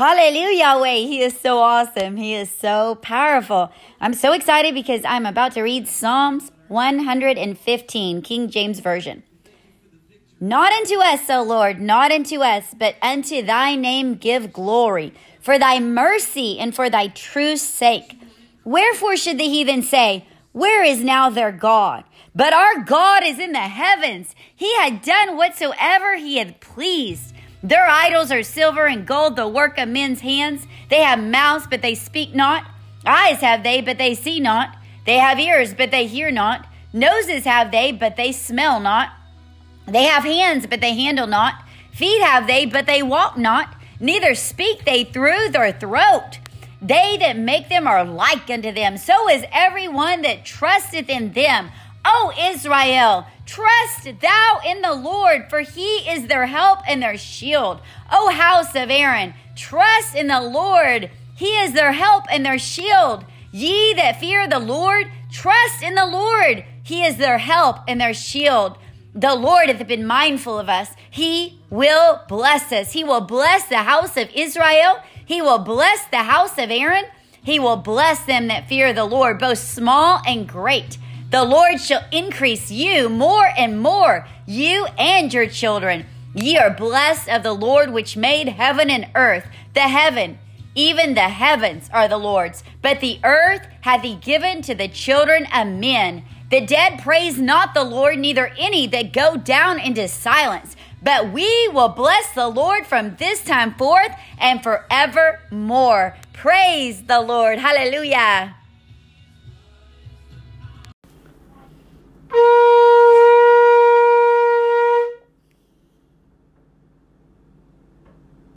Hallelujah, Yahweh. He is so awesome. He is so powerful. I'm so excited because I'm about to read Psalms 115, King James Version. Not unto us, O Lord, not unto us, but unto thy name give glory, for thy mercy and for thy true sake. Wherefore should the heathen say, Where is now their God? But our God is in the heavens. He had done whatsoever he had pleased. Their idols are silver and gold, the work of men's hands. They have mouths, but they speak not. Eyes have they, but they see not. They have ears, but they hear not. Noses have they, but they smell not. They have hands, but they handle not. Feet have they, but they walk not. Neither speak they through their throat. They that make them are like unto them. So is every one that trusteth in them. O Israel, trust thou in the Lord, for he is their help and their shield. O house of Aaron, trust in the Lord. He is their help and their shield. Ye that fear the Lord, trust in the Lord. He is their help and their shield. The Lord hath been mindful of us. He will bless us. He will bless the house of Israel. He will bless the house of Aaron. He will bless them that fear the Lord, both small and great. The Lord shall increase you more and more, you and your children. Ye are blessed of the Lord which made heaven and earth. The heaven, even the heavens are the Lord's, but the earth hath he given to the children of men. The dead praise not the Lord, neither any that go down into silence. But we will bless the Lord from this time forth and forevermore. Praise the Lord. Hallelujah.